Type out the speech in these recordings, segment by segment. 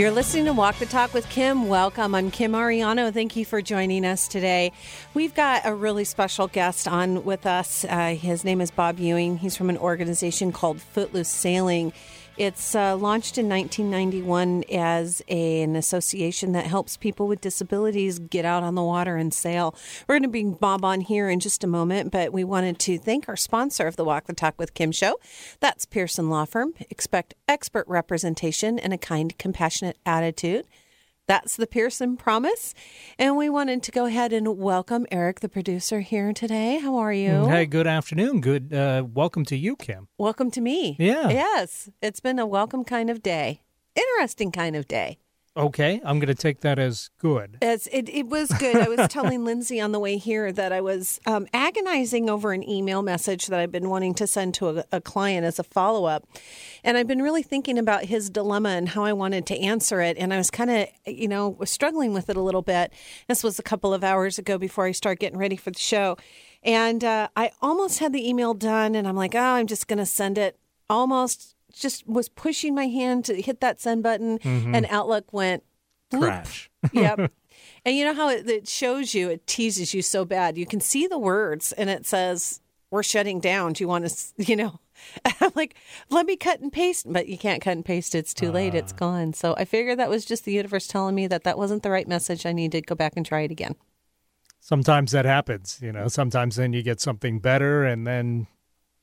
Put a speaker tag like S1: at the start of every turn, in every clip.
S1: You're listening to Walk the Talk with Kim. Welcome. I'm Kim Ariano. Thank you for joining us today. We've got a really special guest on with us. Uh, his name is Bob Ewing. He's from an organization called Footloose Sailing. It's uh, launched in 1991 as a, an association that helps people with disabilities get out on the water and sail. We're going to bring Bob on here in just a moment, but we wanted to thank our sponsor of the Walk the Talk with Kim show. That's Pearson Law Firm. Expect expert representation and a kind, compassionate attitude. That's the Pearson promise. And we wanted to go ahead and welcome Eric, the producer, here today. How are you?
S2: Hey, good afternoon. Good. Uh, welcome to you, Kim.
S1: Welcome to me.
S2: Yeah.
S1: Yes. It's been a welcome kind of day. Interesting kind of day.
S2: Okay, I'm going to take that as good.
S1: As it, it was good. I was telling Lindsay on the way here that I was um, agonizing over an email message that I've been wanting to send to a, a client as a follow up. And I've been really thinking about his dilemma and how I wanted to answer it. And I was kind of, you know, was struggling with it a little bit. This was a couple of hours ago before I start getting ready for the show. And uh, I almost had the email done, and I'm like, oh, I'm just going to send it almost just was pushing my hand to hit that send button,
S2: Mm-hmm.
S1: and Outlook went whoop.
S2: Crash.
S1: yep. And you know how it, it shows you, it teases you so bad. You can see the words, and it says, "We're shutting down. Do you want to?" You know. I'm like, let me cut and paste, but you can't cut and paste. It's too late.
S2: Ah.
S1: It's gone. So I figured that was just the universe telling me that that wasn't the right message. I need to go back and try it again.
S2: Sometimes that happens, you know. Sometimes then you get something better, and then,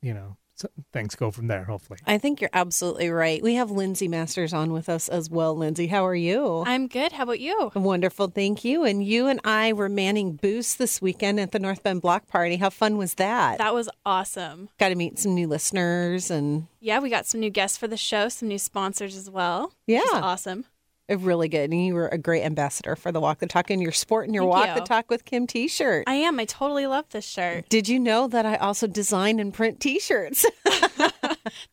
S2: you know, so things go from there. Hopefully.
S1: I think you're absolutely right. We have Lindsay Masters on with us as well. Lindsay, how are you?
S3: I'm good. How about you?
S1: Wonderful, thank you. And you and I were manning booths this weekend at the North Bend Block Party. How fun was that?
S3: That was awesome.
S1: Got to meet some new listeners and
S3: Yeah, we got some new guests for the show, some new sponsors as well.
S1: Yeah.
S3: Which is awesome.
S1: Really good. And you were a great ambassador for the Walk the Talk and your sport and your
S3: Thank
S1: Walk
S3: you.
S1: the Talk with Kim t-shirt.
S3: I am. I totally love this shirt.
S1: Did you know that I also design and print t-shirts?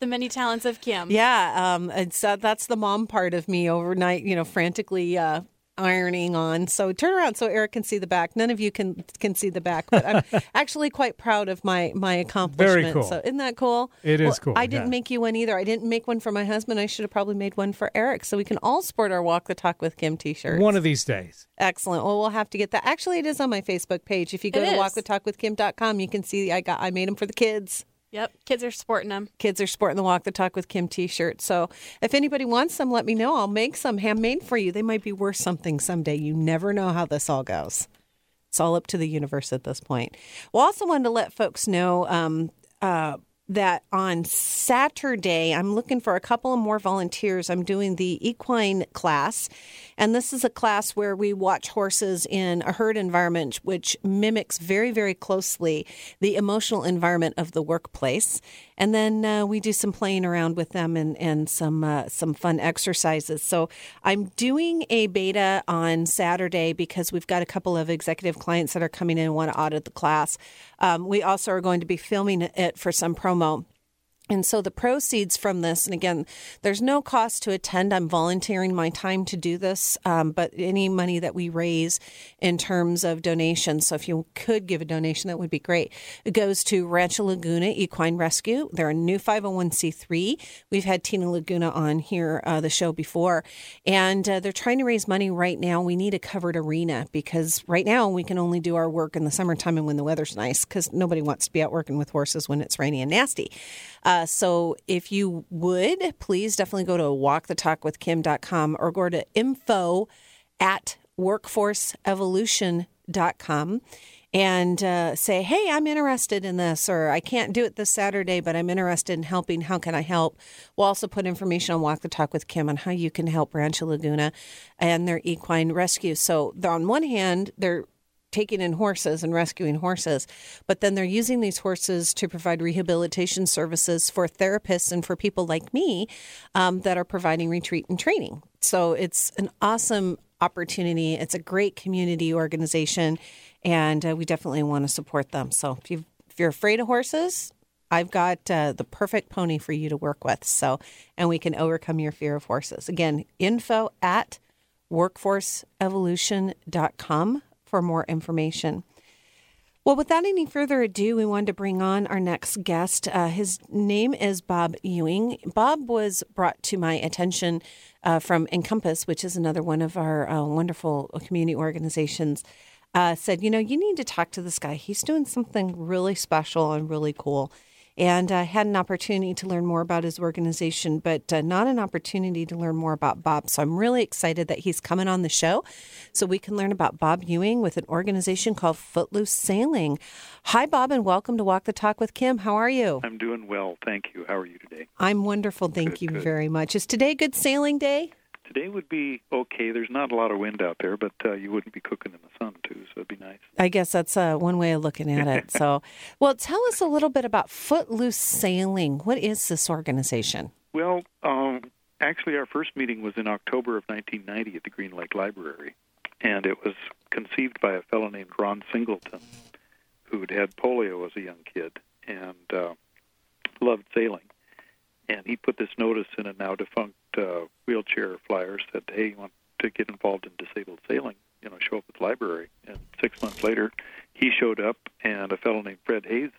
S3: The many talents of Kim.
S1: yeah, um, it's, uh, that's the mom part of me overnight, you know, frantically uh, ironing on. So turn around so Eric can see the back. None of you can can see the back, but I'm actually quite proud of my my accomplishment.
S2: Very cool.
S1: So isn't that cool?
S2: It is
S1: Well,
S2: cool,
S1: I didn't
S2: yeah.
S1: make you one either. I didn't make one for my husband. I should have probably made one for Eric, so we can all sport our Walk the Talk with Kim t-shirts.
S2: One of these days.
S1: Excellent. Well, we'll have to get that. Actually, it is on my Facebook page. If you go
S3: It
S1: to
S3: is.
S1: walkthetalkwithkim.com, you can see I got I made them for the kids.
S3: Yep. Kids are sporting them.
S1: Kids are sporting the Walk the Talk with Kim t-shirt. So if anybody wants some, let me know. I'll make some handmade for you. They might be worth something someday. You never know how this all goes. It's all up to the universe at this point. We also wanted to let folks know um, uh, that on Saturday, I'm looking for a couple of more volunteers. I'm doing the equine class, and this is a class where we watch horses in a herd environment, which mimics very, very closely the emotional environment of the workplace. And then uh, we do some playing around with them and, and some uh, some fun exercises. So I'm doing a beta on Saturday because we've got a couple of executive clients that are coming in and want to audit the class. Um, we also are going to be filming it for some promo. And so the proceeds from this, and again, there's no cost to attend. I'm volunteering my time to do this, um, but any money that we raise in terms of donations, so if you could give a donation, that would be great. It goes to Rancho Laguna Equine Rescue. They're a new 501c3. We've had Tina Laguna on here, uh, the show before, and uh, they're trying to raise money right now. We need a covered arena because right now we can only do our work in the summertime and when the weather's nice because nobody wants to be out working with horses when it's rainy and nasty. Uh, so if you would, please definitely go to walkthetalkwithkim.com or go to info at workforceevolution.com and uh, say, hey, I'm interested in this, or I can't do it this Saturday, but I'm interested in helping. How can I help? We'll also put information on Walk the Talk with Kim on how you can help Rancho Laguna and their equine rescue. So, on one hand, they're taking in horses and rescuing horses, but then they're using these horses to provide rehabilitation services for therapists and for people like me um, that are providing retreat and training. So it's an awesome opportunity. It's a great community organization, and uh, we definitely want to support them. So if, you if you're afraid of horses, I've got uh, the perfect pony for you to work with. So, and we can overcome your fear of horses. Again, info at workforceevolution.com for more information. Well, without any further ado, we wanted to bring on our next guest. Uh, his name is Bob Ewing. Bob was brought to my attention uh, from Encompass, which is another one of our uh, wonderful community organizations. Uh, said, you know, you need to talk to this guy. He's doing something really special and really cool and I uh, had an opportunity to learn more about his organization, but uh, not an opportunity to learn more about Bob. So I'm really excited that he's coming on the show so we can learn about Bob Ewing with an organization called Footloose Sailing. Hi, Bob, and welcome to Walk the Talk with Kim. How are you?
S4: I'm doing well. Thank you. How are you today?
S1: I'm wonderful. Thank
S4: Good,
S1: you
S4: good.
S1: very much. Is today a good sailing day?
S4: Today would be okay. There's not a lot of wind out there, but uh, you wouldn't be cooking in the sun too, so it'd be nice.
S1: I guess that's uh, one way of looking at it. So, well, tell us a little bit about Footloose Sailing. What is this organization?
S4: Well, um, actually, our first meeting was in October of 1990 at the Green Lake Library, and it was conceived by a fellow named Ron Singleton, who'd had polio as a young kid and uh, loved sailing. And he put this notice in a now defunct uh, wheelchair flyer, said, "Hey, you want to get involved in disabled sailing? You know, show up at the library." And six months later, he showed up, and a fellow named Fred Hayes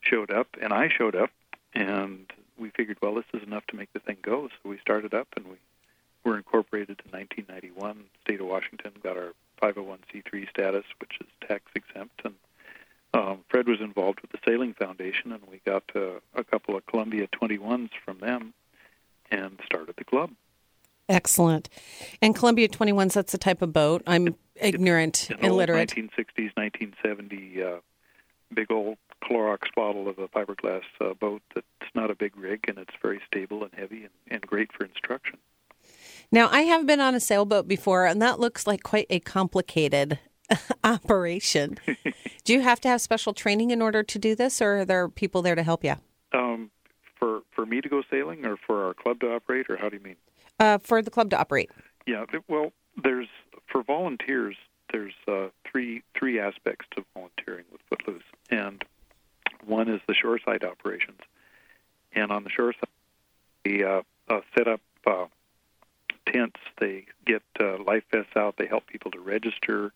S4: showed up, and I showed up, and we figured, well, this is enough to make the thing go. So we started up, and we were incorporated in 1991. State of Washington got our 501c3 status, which is tax exempt, and um, Fred was involved with the Sailing Foundation, and we got uh, a couple of Columbia 21s from them and started the club.
S1: Excellent. And Columbia 21s, that's the type of boat. I'm ignorant,
S4: An
S1: illiterate.
S4: old 1960s, 1970 uh, big old Clorox bottle of a fiberglass uh, boat that's not a big rig, and it's very stable and heavy and, and great for instruction.
S1: Now, I have been on a sailboat before, and that looks like quite a complicated operation. do you have to have special training in order to do this, or are there people there to help you?
S4: Um, for for me to go sailing, or for our club to operate, or how do you mean?
S1: Uh, for the club to operate.
S4: Yeah, well, there's for volunteers. There's uh, three three aspects to volunteering with Footloose, and one is the shoreside operations. And on the shore side, they uh, uh, set up uh, tents. They get uh, life vests out. They help people to register.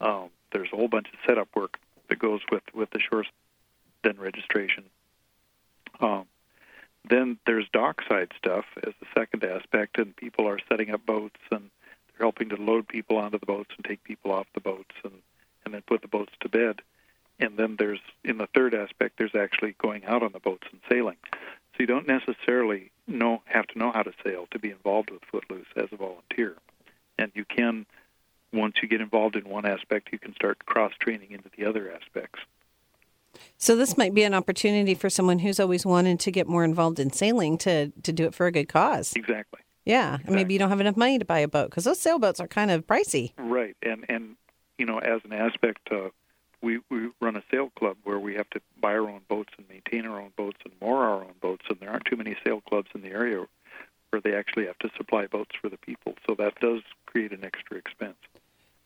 S4: Um, there's a whole bunch of setup work that goes with with the shore, then registration. Um, then there's dockside stuff as the second aspect, and people are setting up boats and they're helping to load people onto the boats and take people off the boats and and then put the boats to bed. And then there's in the third aspect, there's actually going out on the boats and sailing. So you don't necessarily know have to know how to sail to be involved with Footloose as a volunteer, and you can once you get involved in one aspect, you can start cross training into the other aspects.
S1: So this might be an opportunity for someone who's always wanted to get more involved in sailing to to do it for a good cause.
S4: Exactly.
S1: Yeah, and maybe you don't have enough money to buy a boat because those sailboats are kind of pricey.
S4: Right, and and you know, as an aspect, uh, we we run a sail club where we have to buy our own boats and maintain our own boats and moor our own boats, and there aren't too many sail clubs in the area where they actually have to supply boats for the people. So that does create an extra expense.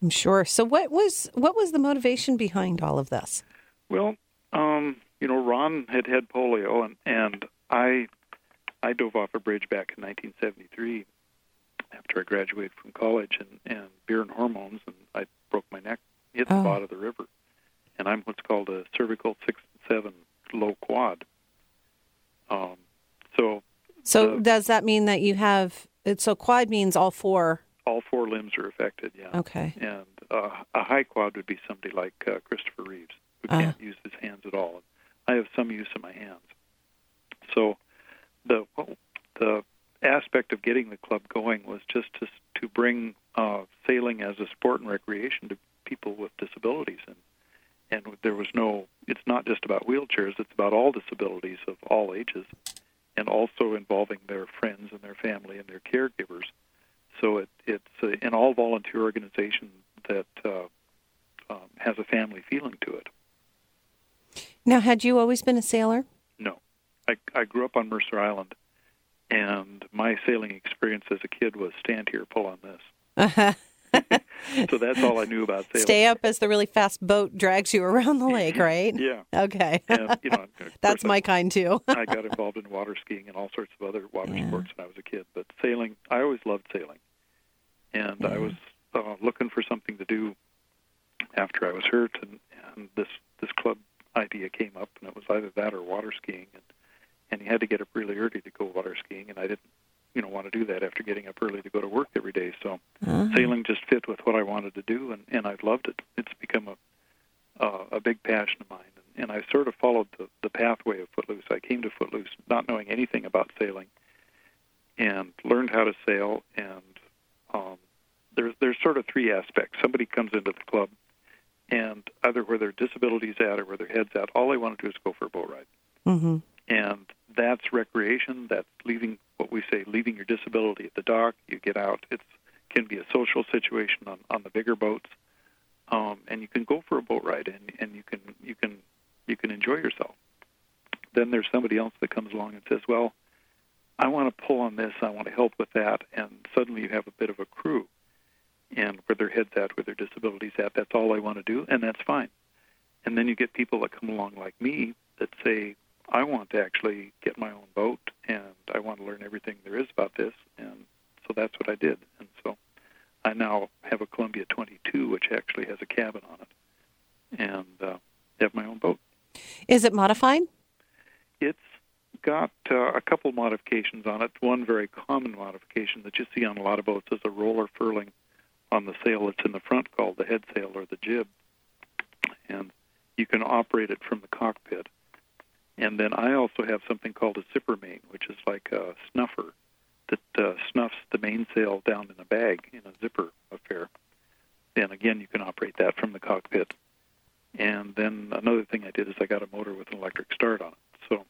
S1: I'm sure. So what was what was the motivation behind all of this?
S4: Well, um, you know, Ron had had polio, and and I I dove off a bridge back in 1973 after I graduated from college, and and beer and hormones, and I broke my neck, hit the
S1: Oh.
S4: bottom of the river, and I'm what's called a cervical six and seven low quad. Um, so
S1: So
S4: Uh,
S1: does that mean that you have? So quad means all four.
S4: all four limbs are affected. Yeah.
S1: Okay.
S4: and uh, a high quad would be somebody like uh, Christopher Reeves, who
S1: Ah.
S4: can't use his hands at all. I have some use of my hands. So the the aspect of getting the club going was just to to bring uh, sailing as a sport and recreation to people with disabilities, and and there was no. It's not just about wheelchairs; it's about all disabilities of all ages, and also involving their friends and their family and their caregivers. So it, it's uh, an all volunteer organization that uh, um, has a family feeling to it.
S1: Now, had you always been a sailor?
S4: I, I grew up on Mercer Island, and my sailing experience as a kid was stand here, pull on this. So that's all I knew about sailing.
S1: Stay up as the really fast boat drags you around the lake, right?
S4: Yeah,
S1: Okay.
S4: and you know,
S1: That's my kind too.
S4: I, I got involved in water skiing and all sorts of other water
S1: Yeah.
S4: sports when I was a kid. But sailing, I always loved sailing, and I was uh, looking for something to do after I was hurt, and and this this club idea came up, and it was either that or water skiing, and and you had to get up really early to go water skiing, and I didn't, you know, want to do that after getting up early to go to work every day. So
S1: Uh-huh.
S4: sailing just fit with what I wanted to do, and and I've loved it. It's become a uh, a big passion of mine, and, and I sort of followed the the pathway of Footloose. I came to Footloose not knowing anything about sailing, and learned how to sail. And um, there's there's sort of three aspects. Somebody comes into the club, and either where their disability's at or where their head's at, all they want to do is go for a boat ride
S1: Mm-hmm.
S4: and that's recreation. That's leaving what we say, leaving your disability at the dock. You get out. It can be a social situation on, on the bigger boats, um, and you can go for a boat ride, and, and you can you can you can enjoy yourself. Then there's somebody else that comes along and says, "Well, I want to pull on this. I want to help with that," and suddenly you have a bit of a crew, and where their heads at, where their disabilities at. That's all I want to do, and that's fine. And then you get people that come along like me that say, I want to actually get my own boat and I want to learn everything there is about this. And so that's what I did. And so I now have a Columbia 22, which actually has a cabin on it, and uh, have my own boat.
S1: Is it modified?
S4: It's got uh, a couple modifications on it. One very common modification that you see on a lot of boats is a roller furling on the sail that's in the front called the head sail or the jib. And you can operate it from the cockpit. And then I also have something called a zipper main, which is like a snuffer that uh, snuffs the mainsail down in a bag in a zipper affair. And again, you can operate that from the cockpit. And then another thing I did is I got a motor with an electric start on it. So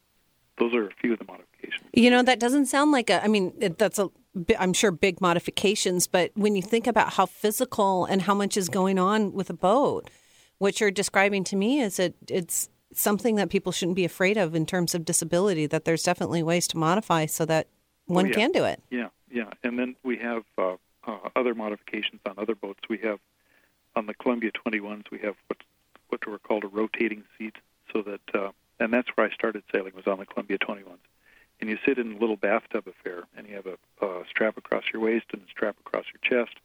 S4: those are a few of the modifications.
S1: You know, that doesn't sound like a, I mean, that's a, I'm sure big modifications, but when you think about how physical and how much is going on with a boat, what you're describing to me is it, it's something that people shouldn't be afraid of in terms of disability, that there's definitely ways to modify so that one
S4: yeah.
S1: can do it.
S4: Yeah, yeah. And then we have uh, uh, other modifications on other boats. We have on the Columbia 21s, we have what what were called a rotating seat, so that uh, and that's where I started sailing was on the Columbia 21s. And you sit in a little bathtub affair, and you have a, a strap across your waist and a strap across your chest,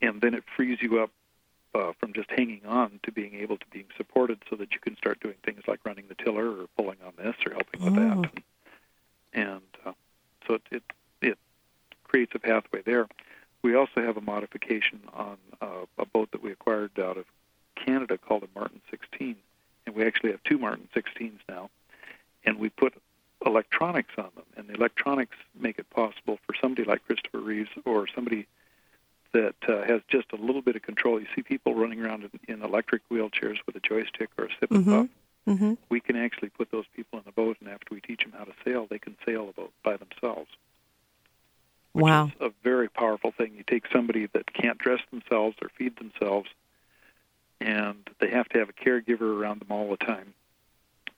S4: and then it frees you up uh, from just hanging on to being able to being supported, so that you can start doing things like running the tiller or pulling on this or helping with
S1: Oh.
S4: that. And uh, so it, it it creates a pathway there. We also have a modification on uh, a boat that we acquired out of Canada called a Martin 16, and we actually have two Martin 16s now, and we put electronics on them, and the electronics make it possible for somebody like Christopher Reeves or somebody that uh, has just a little bit of control. You see people running around in, in electric wheelchairs with a joystick or a sip and puff.
S1: Mm-hmm.
S4: We can actually put those people in a boat, and after we teach them how to sail, they can sail a boat by themselves.
S1: Wow.
S4: a very powerful thing. You take somebody that can't dress themselves or feed themselves, and they have to have a caregiver around them all the time.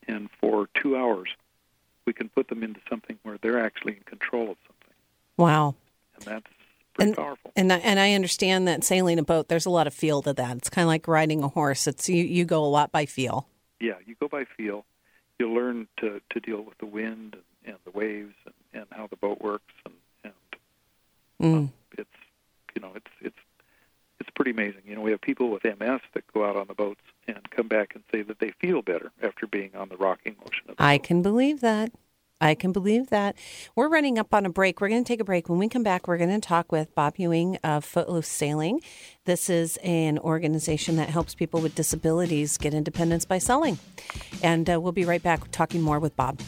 S4: And for two hours, we can put them into something where they're actually in control of something,
S1: Wow.
S4: and that's
S1: And-
S4: powerful.
S1: And I, and I understand that sailing a boat, there's a lot of feel to that. It's kind of like riding a horse. It's you, you go a lot by feel.
S4: Yeah, you go by feel. You'll learn to, to deal with the wind and, and the waves and, and how the boat works, and, and
S1: Mm.
S4: it's you know it's it's it's pretty amazing. You know, we have people with MS that go out on the boats and come back and say that they feel better after being on the rocking motion of the
S1: I
S4: boat.
S1: can believe that. I can believe that. We're running up on a break. We're going to take a break. When we come back, we're going to talk with Bob Ewing of Footloose Sailing. This is an organization that helps people with disabilities get independence by selling. And uh, we'll be right back talking more with Bob.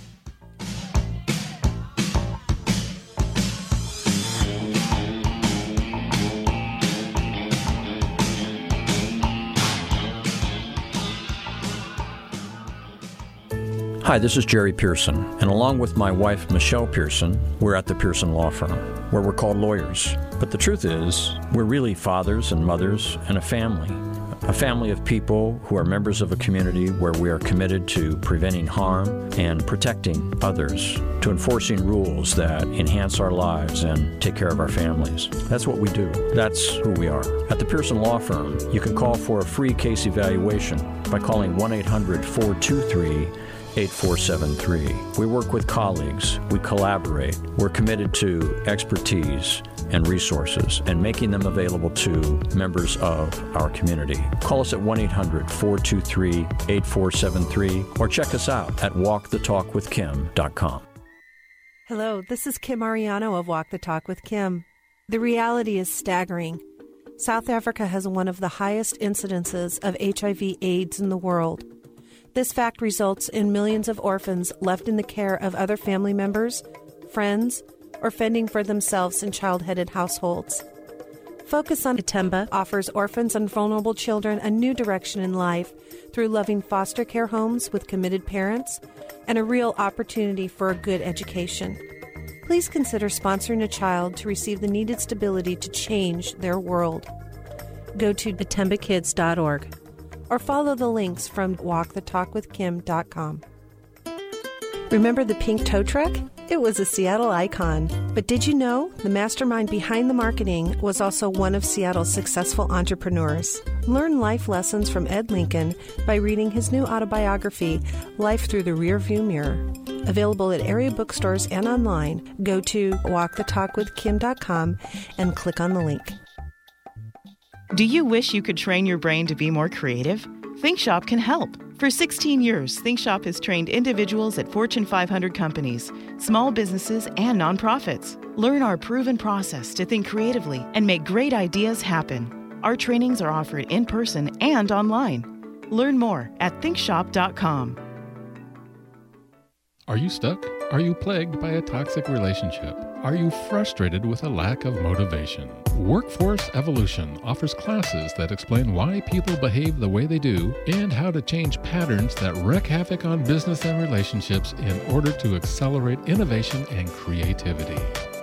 S5: Hi, this is Jerry Pearson, and along with my wife, Michelle Pearson, we're at the Pearson Law Firm, where we're called lawyers. But the truth is, we're really fathers and mothers and a family. A family of people who are members of a community where we are committed to preventing harm and protecting others, to enforcing rules that enhance our lives and take care of our families. That's what we do. That's who we are. At the Pearson Law Firm, you can call for a free case evaluation by calling 1 800 423 8473. We work with colleagues, we collaborate, we're committed to expertise and resources and making them available to members of our community. Call us at 1 800 423 8473 or check us out at walkthetalkwithkim.com.
S1: Hello, this is Kim Ariano of Walk the Talk with Kim. The reality is staggering. South Africa has one of the highest incidences of HIV AIDS in the world. This fact results in millions of orphans left in the care of other family members, friends, or fending for themselves in child headed households. Focus on Itemba offers orphans and vulnerable children a new direction in life through loving foster care homes with committed parents and a real opportunity for a good education. Please consider sponsoring a child to receive the needed stability to change their world. Go to itembakids.org or follow the links from walkthetalkwithkim.com. Remember the pink tow truck? It was a Seattle icon. But did you know the mastermind behind the marketing was also one of Seattle's successful entrepreneurs? Learn life lessons from Ed Lincoln by reading his new autobiography, Life Through the Rearview Mirror. Available at area bookstores and online. Go to walkthetalkwithkim.com and click on the link.
S6: Do you wish you could train your brain to be more creative? ThinkShop can help. For 16 years, ThinkShop has trained individuals at Fortune 500 companies, small businesses, and nonprofits. Learn our proven process to think creatively and make great ideas happen. Our trainings are offered in person and online. Learn more at thinkshop.com.
S7: Are you stuck? Are you plagued by a toxic relationship? Are you frustrated with a lack of motivation? Workforce Evolution offers classes that explain why people behave the way they do and how to change patterns that wreak havoc on business and relationships in order to accelerate innovation and creativity.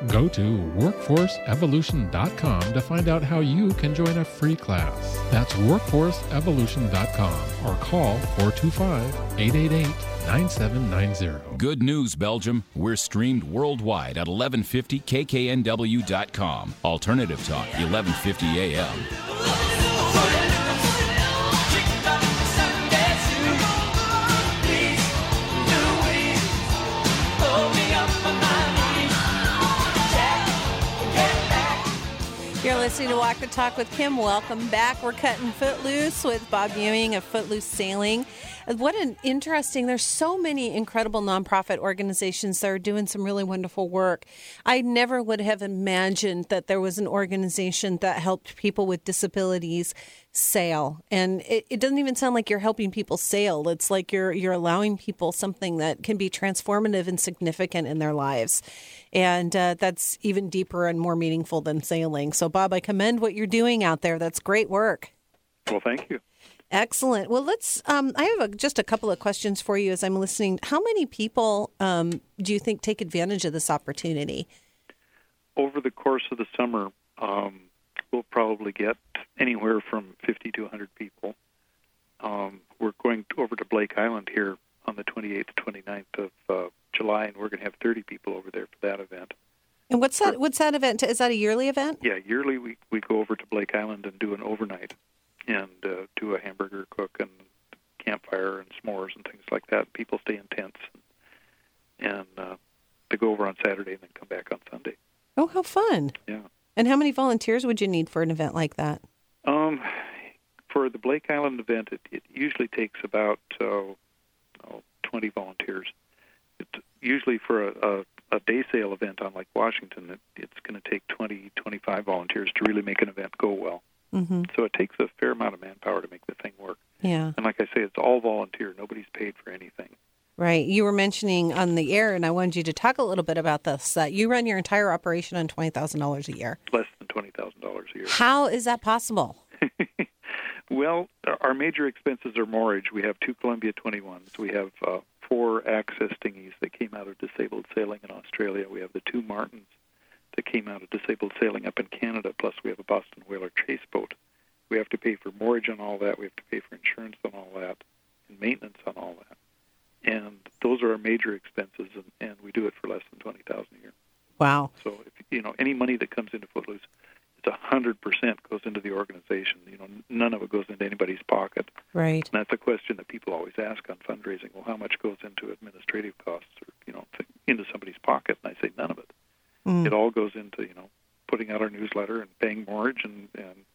S7: Go to workforceevolution.com to find out how you can join a free class. That's workforceevolution.com or call 425 888 9790.
S8: Good news, Belgium. We're streamed worldwide at 1150kknw.com. Alternative Talk, 1150 AM.
S1: You're listening to Walk the Talk with Kim. Welcome back. We're cutting Footloose with Bob Ewing of Footloose Sailing. What an interesting, there's so many incredible nonprofit organizations that are doing some really wonderful work. I never would have imagined that there was an organization that helped people with disabilities sail. And it, it doesn't even sound like you're helping people sail. It's like you're you're allowing people something that can be transformative and significant in their lives. And uh, that's even deeper and more meaningful than sailing. So, Bob, I commend what you're doing out there. That's great work.
S4: Well, thank you.
S1: Excellent. Well, let's. Um, I have a, just a couple of questions for you as I'm listening. How many people um, do you think take advantage of this opportunity?
S4: Over the course of the summer, um, we'll probably get anywhere from 50 to 100 people. Um, we're going over to Blake Island here on the 28th, 29th of uh, July, and we're going to have 30 people over there for that event.
S1: And what's that? What's that event? Is that a yearly event?
S4: Yeah, yearly we we go over to Blake Island and do an overnight, and uh, do a hamburger cook and campfire and s'mores and things like that. People stay in tents, and, and uh, they go over on Saturday and then come back on Sunday.
S1: Oh, how fun!
S4: Yeah.
S1: And how many volunteers would you need for an event like that?
S4: Um, for the Blake Island event, it, it usually takes about uh, oh, 20 volunteers. It, usually for a, a, a day sail event on Lake Washington, it, it's going to take 20, 25 volunteers to really make an event go well.
S1: Mm-hmm.
S4: So it takes a fair amount of manpower to make the thing work.
S1: Yeah.
S4: And like I say, it's all volunteer. Nobody's paid for anything.
S1: Right. You were mentioning on the air, and I wanted you to talk a little bit about this. That you run your entire operation on twenty thousand dollars a year.
S4: Less than twenty thousand dollars a year.
S1: How is that possible?
S4: well, our major expenses are moorage. We have two Columbia 21s. We have uh, four access dinghies that came out of disabled sailing in Australia. We have the two Martins that came out of disabled sailing up in Canada. Plus, we have a Boston Whaler chase boat. We have to pay for moorage on all that. We have to pay for insurance on all that, and maintenance on all that. And those are our major expenses, and, and we do it for less than twenty thousand a year.
S1: Wow.
S4: So, if, you know, any money that comes into Footloose, it's a hundred percent goes into the organization. You know, none of it goes into anybody's pocket.
S1: Right.
S4: And that's a question that people always ask on fundraising. Well, how much goes into administrative costs, or you know, into somebody's pocket? And I say none of it.
S1: Mm.
S4: It all goes into you know, putting out our newsletter and paying mortgage and and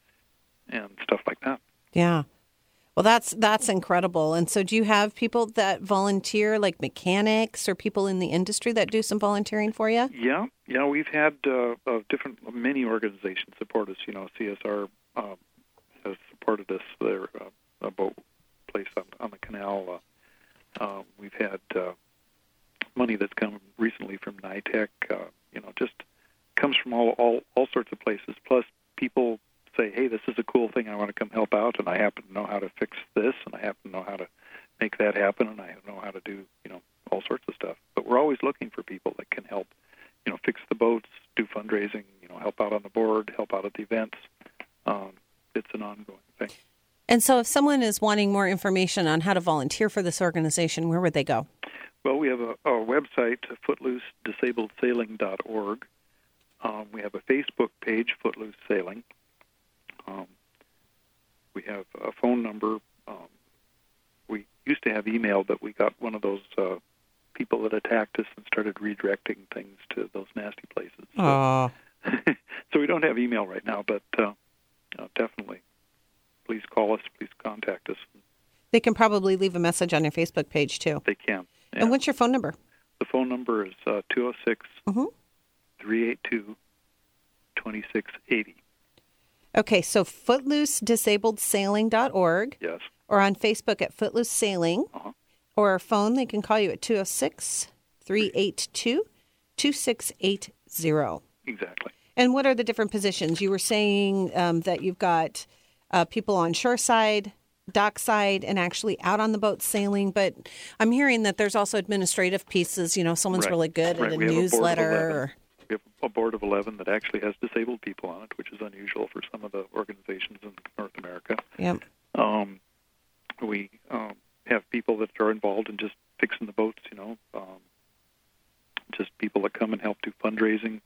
S4: and stuff like that.
S1: Yeah. Well, that's that's incredible. And so, do you have people that volunteer, like mechanics or people in the industry that do some volunteering for you?
S4: Yeah, yeah, we've had uh, uh, different many organizations support us. You know, CSR um, has supported us. Their uh, a boat place on, on the canal. Uh, um, we've had uh, money that's come recently from NITEC. Uh, you know, just comes from all, all all sorts of places. Plus, people say, "Hey, this is a cool thing. I want to come help out, and I happen to know how to fix this, and I happen to know how to make that happen, and I know how to do you know all sorts of stuff." But we're always looking for people that can help. You know, fix the boats, do fundraising. You know, help out on the board, help out at the events. Um, it's an ongoing thing.
S1: And so, if someone is wanting more information on how to volunteer for this organization, where would they go?
S4: Well, we have a, a website, footloosedisabledsailing.org. Um, we have a Facebook page, Footloose Sailing. Um, we have a phone number. Um, we used to have email, but we got one of those uh, people that attacked us and started redirecting things to those nasty places. So,
S1: Oh,
S4: so we don't have email right now, but uh, uh, definitely, please call us. Please contact us.
S1: they can probably leave a message on your Facebook page too.
S4: They can.
S1: And what's your phone number?
S4: The phone number is uh, 206
S1: Mhm.
S4: 382 2680.
S1: Okay, so footloosedisabledsailing.org
S4: Yes.
S1: or on Facebook at Footloose Sailing
S4: Uh-huh.
S1: or phone, they can call you at 206 382 2680.
S4: Exactly.
S1: And what are the different positions? You were saying um, that you've got uh, people on shoreside, dockside, and actually out on the boat sailing. But I'm hearing that there's also administrative pieces. You know, someone's
S4: Right.
S1: really good
S4: Right.
S1: at a
S4: We have a board of
S1: newsletter.
S4: 11.
S1: or,
S4: We have a board of 11 that actually has disabled people on it, which is unusual for some of the organizations in North America.
S1: yep.
S4: Um, we um, have people that are involved in just fixing the boats, you know, um, just people that come and help do fundraising.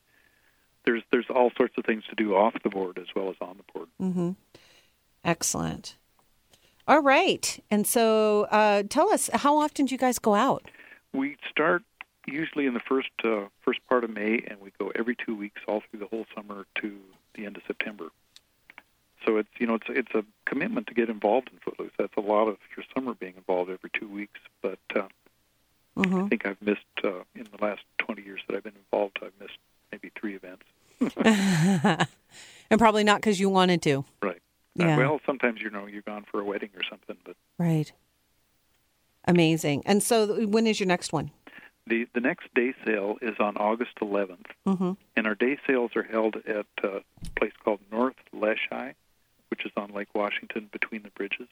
S4: There's there's all sorts of things to do off the board as well as on the board.
S1: Mm-hmm. Excellent. All right. And so uh, tell us, how often do you guys go out?
S4: We start usually in the first uh, first part of May, and we go every two weeks all through the whole summer to the end of September. So it's you know it's it's a commitment to get involved in Footloose. That's a lot of your summer being involved every two weeks. But uh,
S1: Mm-hmm.
S4: I think I've missed uh, in the last 20 years that I've been involved. I've missed maybe three events.
S1: and probably not because you wanted to.
S4: Right. Uh,
S1: Yeah.
S4: well, sometimes you know you're gone for a wedding or something, but
S1: Right. Amazing. And so when is your next one?
S4: the the next day sail is on August 11th,
S1: Mm-hmm.
S4: and our day sails are held at a place called North Leschi, which is on Lake Washington between the bridges.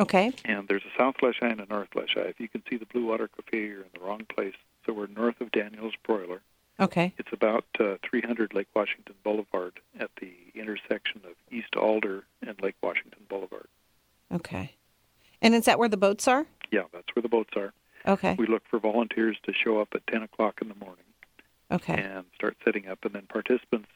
S1: Okay.
S4: And there's a South Leschi and a North Leschi. If you can see the Blue Water Cafe, you're in the wrong place. So we're north of Daniels Broiler.
S1: Okay.
S4: It's about uh, 300 Lake Washington Boulevard at the intersection of East Alder and Lake Washington Boulevard.
S1: Okay. And is that where the boats are?
S4: Yeah, that's where the boats are.
S1: Okay.
S4: We look for volunteers to show up at 10 o'clock in the morning
S1: Okay.
S4: and start setting up, and then participants.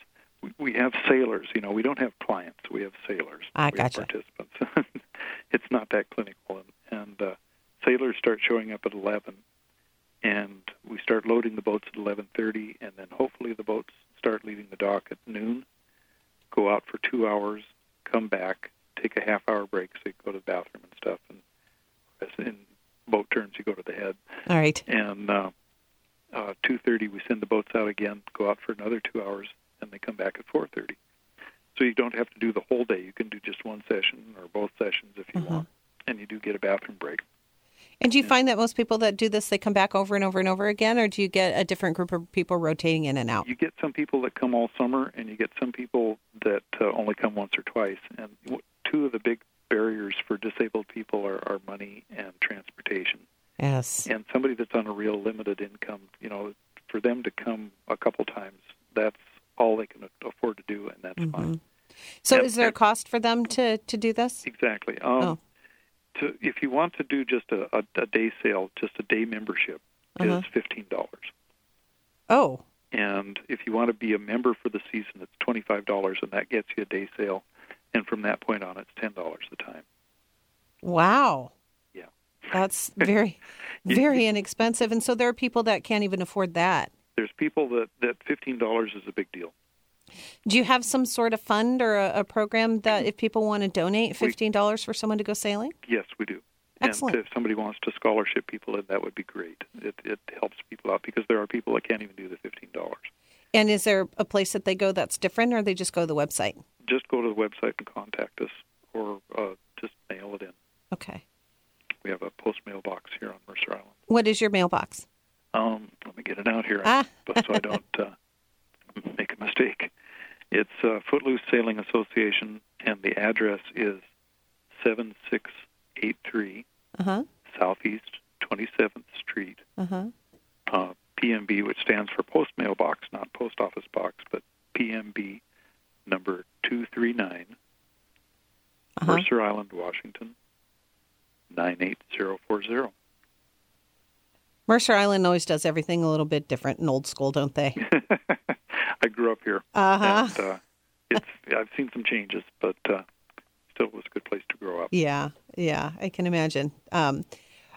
S4: We, we have sailors. You know, we don't have clients. We have sailors.
S1: I
S4: we
S1: gotcha.
S4: participants. it's not that clinical, and, and uh, sailors start showing up at 11, and we start loading the boats at 11:30, and then hopefully the boats start leaving the dock at noon. Go out for two hours, come back, take a half hour break, so you go to the bathroom and stuff, and as in boat turns, you go to the head
S1: All right.
S4: and uh, uh, 2:30 we send the boats out again, go out for another two hours, and they come back at 4:30. So you don't have to do the whole day. You can do just one session or both sessions if you
S1: Uh-huh.
S4: want, and you do get a bathroom break.
S1: And do you find that most people that do this, they come back over and over and over again, or do you get a different group of people rotating in and out?
S4: You get some people that come all summer, and you get some people that uh, only come once or twice. And two of the big barriers for disabled people are, are money and transportation.
S1: Yes.
S4: And somebody that's on a real limited income, you know, for them to come a couple times, that's all they can afford to do, and that's fine.
S1: So
S4: Yep.
S1: is there a cost for them to, to do this?
S4: Exactly. Um,
S1: Oh.
S4: To, if you want to do just a, a, a day sail, just a day membership
S1: Uh-huh.
S4: is fifteen dollars.
S1: Oh,
S4: And if you want to be a member for the season, it's twenty five dollars, and that gets you a day sail. And from that point on, it's ten dollars a time.
S1: wow.
S4: Yeah.
S1: That's very, very inexpensive. And so there are people that can't even afford that.
S4: There's people that that fifteen dollars is a big deal.
S1: Do you have some sort of fund or a, a program that if people want to donate fifteen dollars for someone to go sailing?
S4: Yes, we do.
S1: Excellent.
S4: And if somebody wants to scholarship people, that would be great. It, it helps people out because there are people that can't even do the fifteen dollars.
S1: And is there a place that they go that's different, or they just go to the website?
S4: Just go to the website and contact us, or uh, just mail it in.
S1: Okay.
S4: We have a post mailbox here on Mercer Island.
S1: What is your mailbox?
S4: Um, let me get it out here,
S1: Ah.
S4: so I don't uh, make a mistake. It's uh, Footloose Sailing Association, and the address is seven six eight three
S1: Uh huh.
S4: Southeast Twenty Seventh Street,
S1: Uh huh.
S4: uh, PMB, which stands for Post Mailbox, not Post Office Box, but PMB number two three nine,
S1: Uh-huh.
S4: Mercer Island, Washington nine eight zero four zero.
S1: Mercer Island always does everything a little bit different and old school, don't they?
S4: I grew up here.
S1: Uh-huh.
S4: And, uh, it's I've seen some changes, but uh, still was a good place to grow up.
S1: Yeah, yeah, I can imagine. Um,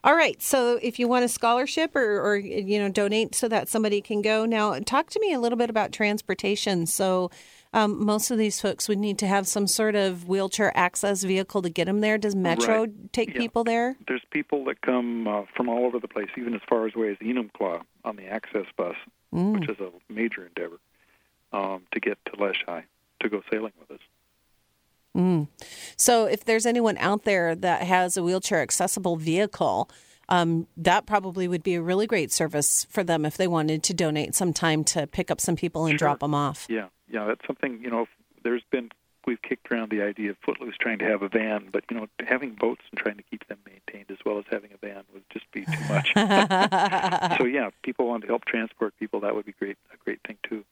S1: all right, so if you want a scholarship or, or you know donate so that somebody can go now, talk to me a little bit about transportation. So um, most of these folks would need to have some sort of wheelchair access vehicle to get them there. Does Metro
S4: Right.
S1: take
S4: Yeah.
S1: people there?
S4: There's people that come uh, from all over the place, even as far away as Enumclaw on the access bus,
S1: Mm.
S4: which is a major endeavor um, to get to Leschi to go sailing with us.
S1: Mm. So if there's anyone out there that has a wheelchair accessible vehicle, um, that probably would be a really great service for them if they wanted to donate some time to pick up some people and
S4: Sure.
S1: drop them off.
S4: Yeah, yeah, that's something you know. There's been we've kicked around the idea of Footloose trying to have a van, but you know, having boats and trying to keep them maintained as well as having a van would just be too much. so yeah, if people want to help transport people, that would be great. A great thing too.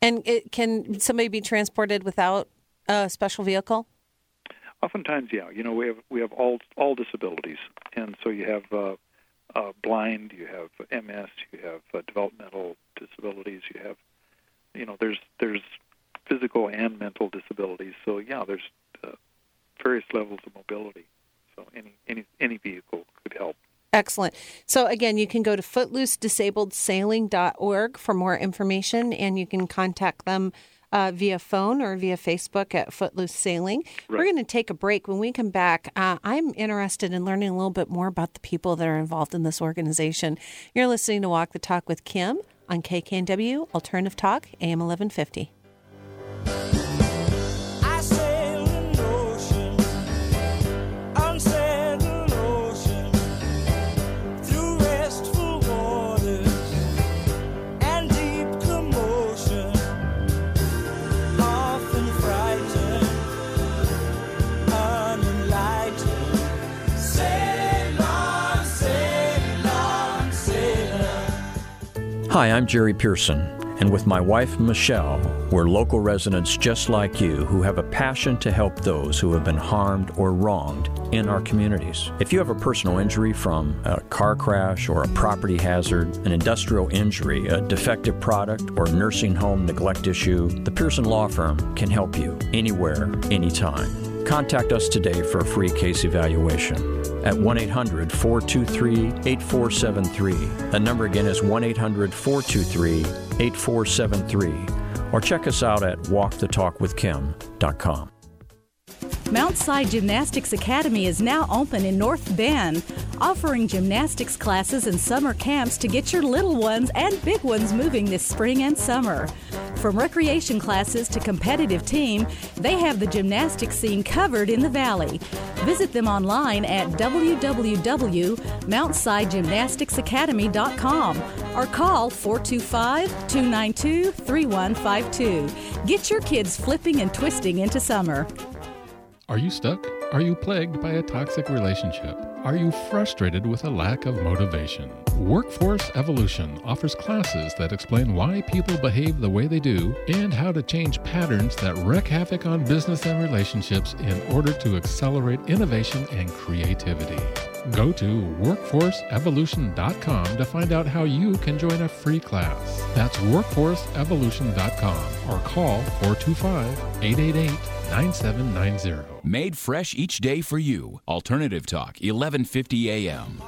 S1: And it, can somebody be transported without a special vehicle?
S4: Oftentimes, yeah. You know, we have we have all all disabilities, and so you have uh, uh, blind, you have MS, you have uh, developmental disabilities, you have, you know, there's there's physical and mental disabilities. So yeah, there's uh, various levels of mobility. So any any any vehicle could help.
S1: Excellent. So again, you can go to footloosedisabledsailing.org for more information, and you can contact them uh, via phone or via Facebook at Footloose Sailing. We're going to take a break. When we come back, uh, I'm interested in learning a little bit more about the people that are involved in this organization. You're listening to Walk the Talk with Kim on KKNW Alternative Talk, AM 1150.
S5: Hi, I'm Jerry Pearson, and with my wife Michelle, we're local residents just like you who have a passion to help those who have been harmed or wronged in our communities. If you have a personal injury from a car crash or a property hazard, an industrial injury, a defective product, or nursing home neglect issue, the Pearson Law Firm can help you anywhere, anytime. Contact us today for a free case evaluation at 1 800 423 8473. That number again is 1 800 423 8473. Or check us out at walkthetalkwithkim.com.
S9: Mount Side Gymnastics Academy is now open in North Bend, offering gymnastics classes and summer camps to get your little ones and big ones moving this spring and summer. From recreation classes to competitive team, they have the gymnastics scene covered in the Valley. Visit them online at www.mountsidegymnasticsacademy.com or call 425 292 3152. Get your kids flipping and twisting into summer.
S7: Are you stuck? Are you plagued by a toxic relationship? Are you frustrated with a lack of motivation? Workforce Evolution offers classes that explain why people behave the way they do and how to change patterns that wreak havoc on business and relationships in order to accelerate innovation and creativity. Go to workforceevolution.com to find out how you can join a free class. That's workforceevolution.com or call 425 888 9790.
S8: Made fresh each day for you. Alternative Talk, 1150 a.m.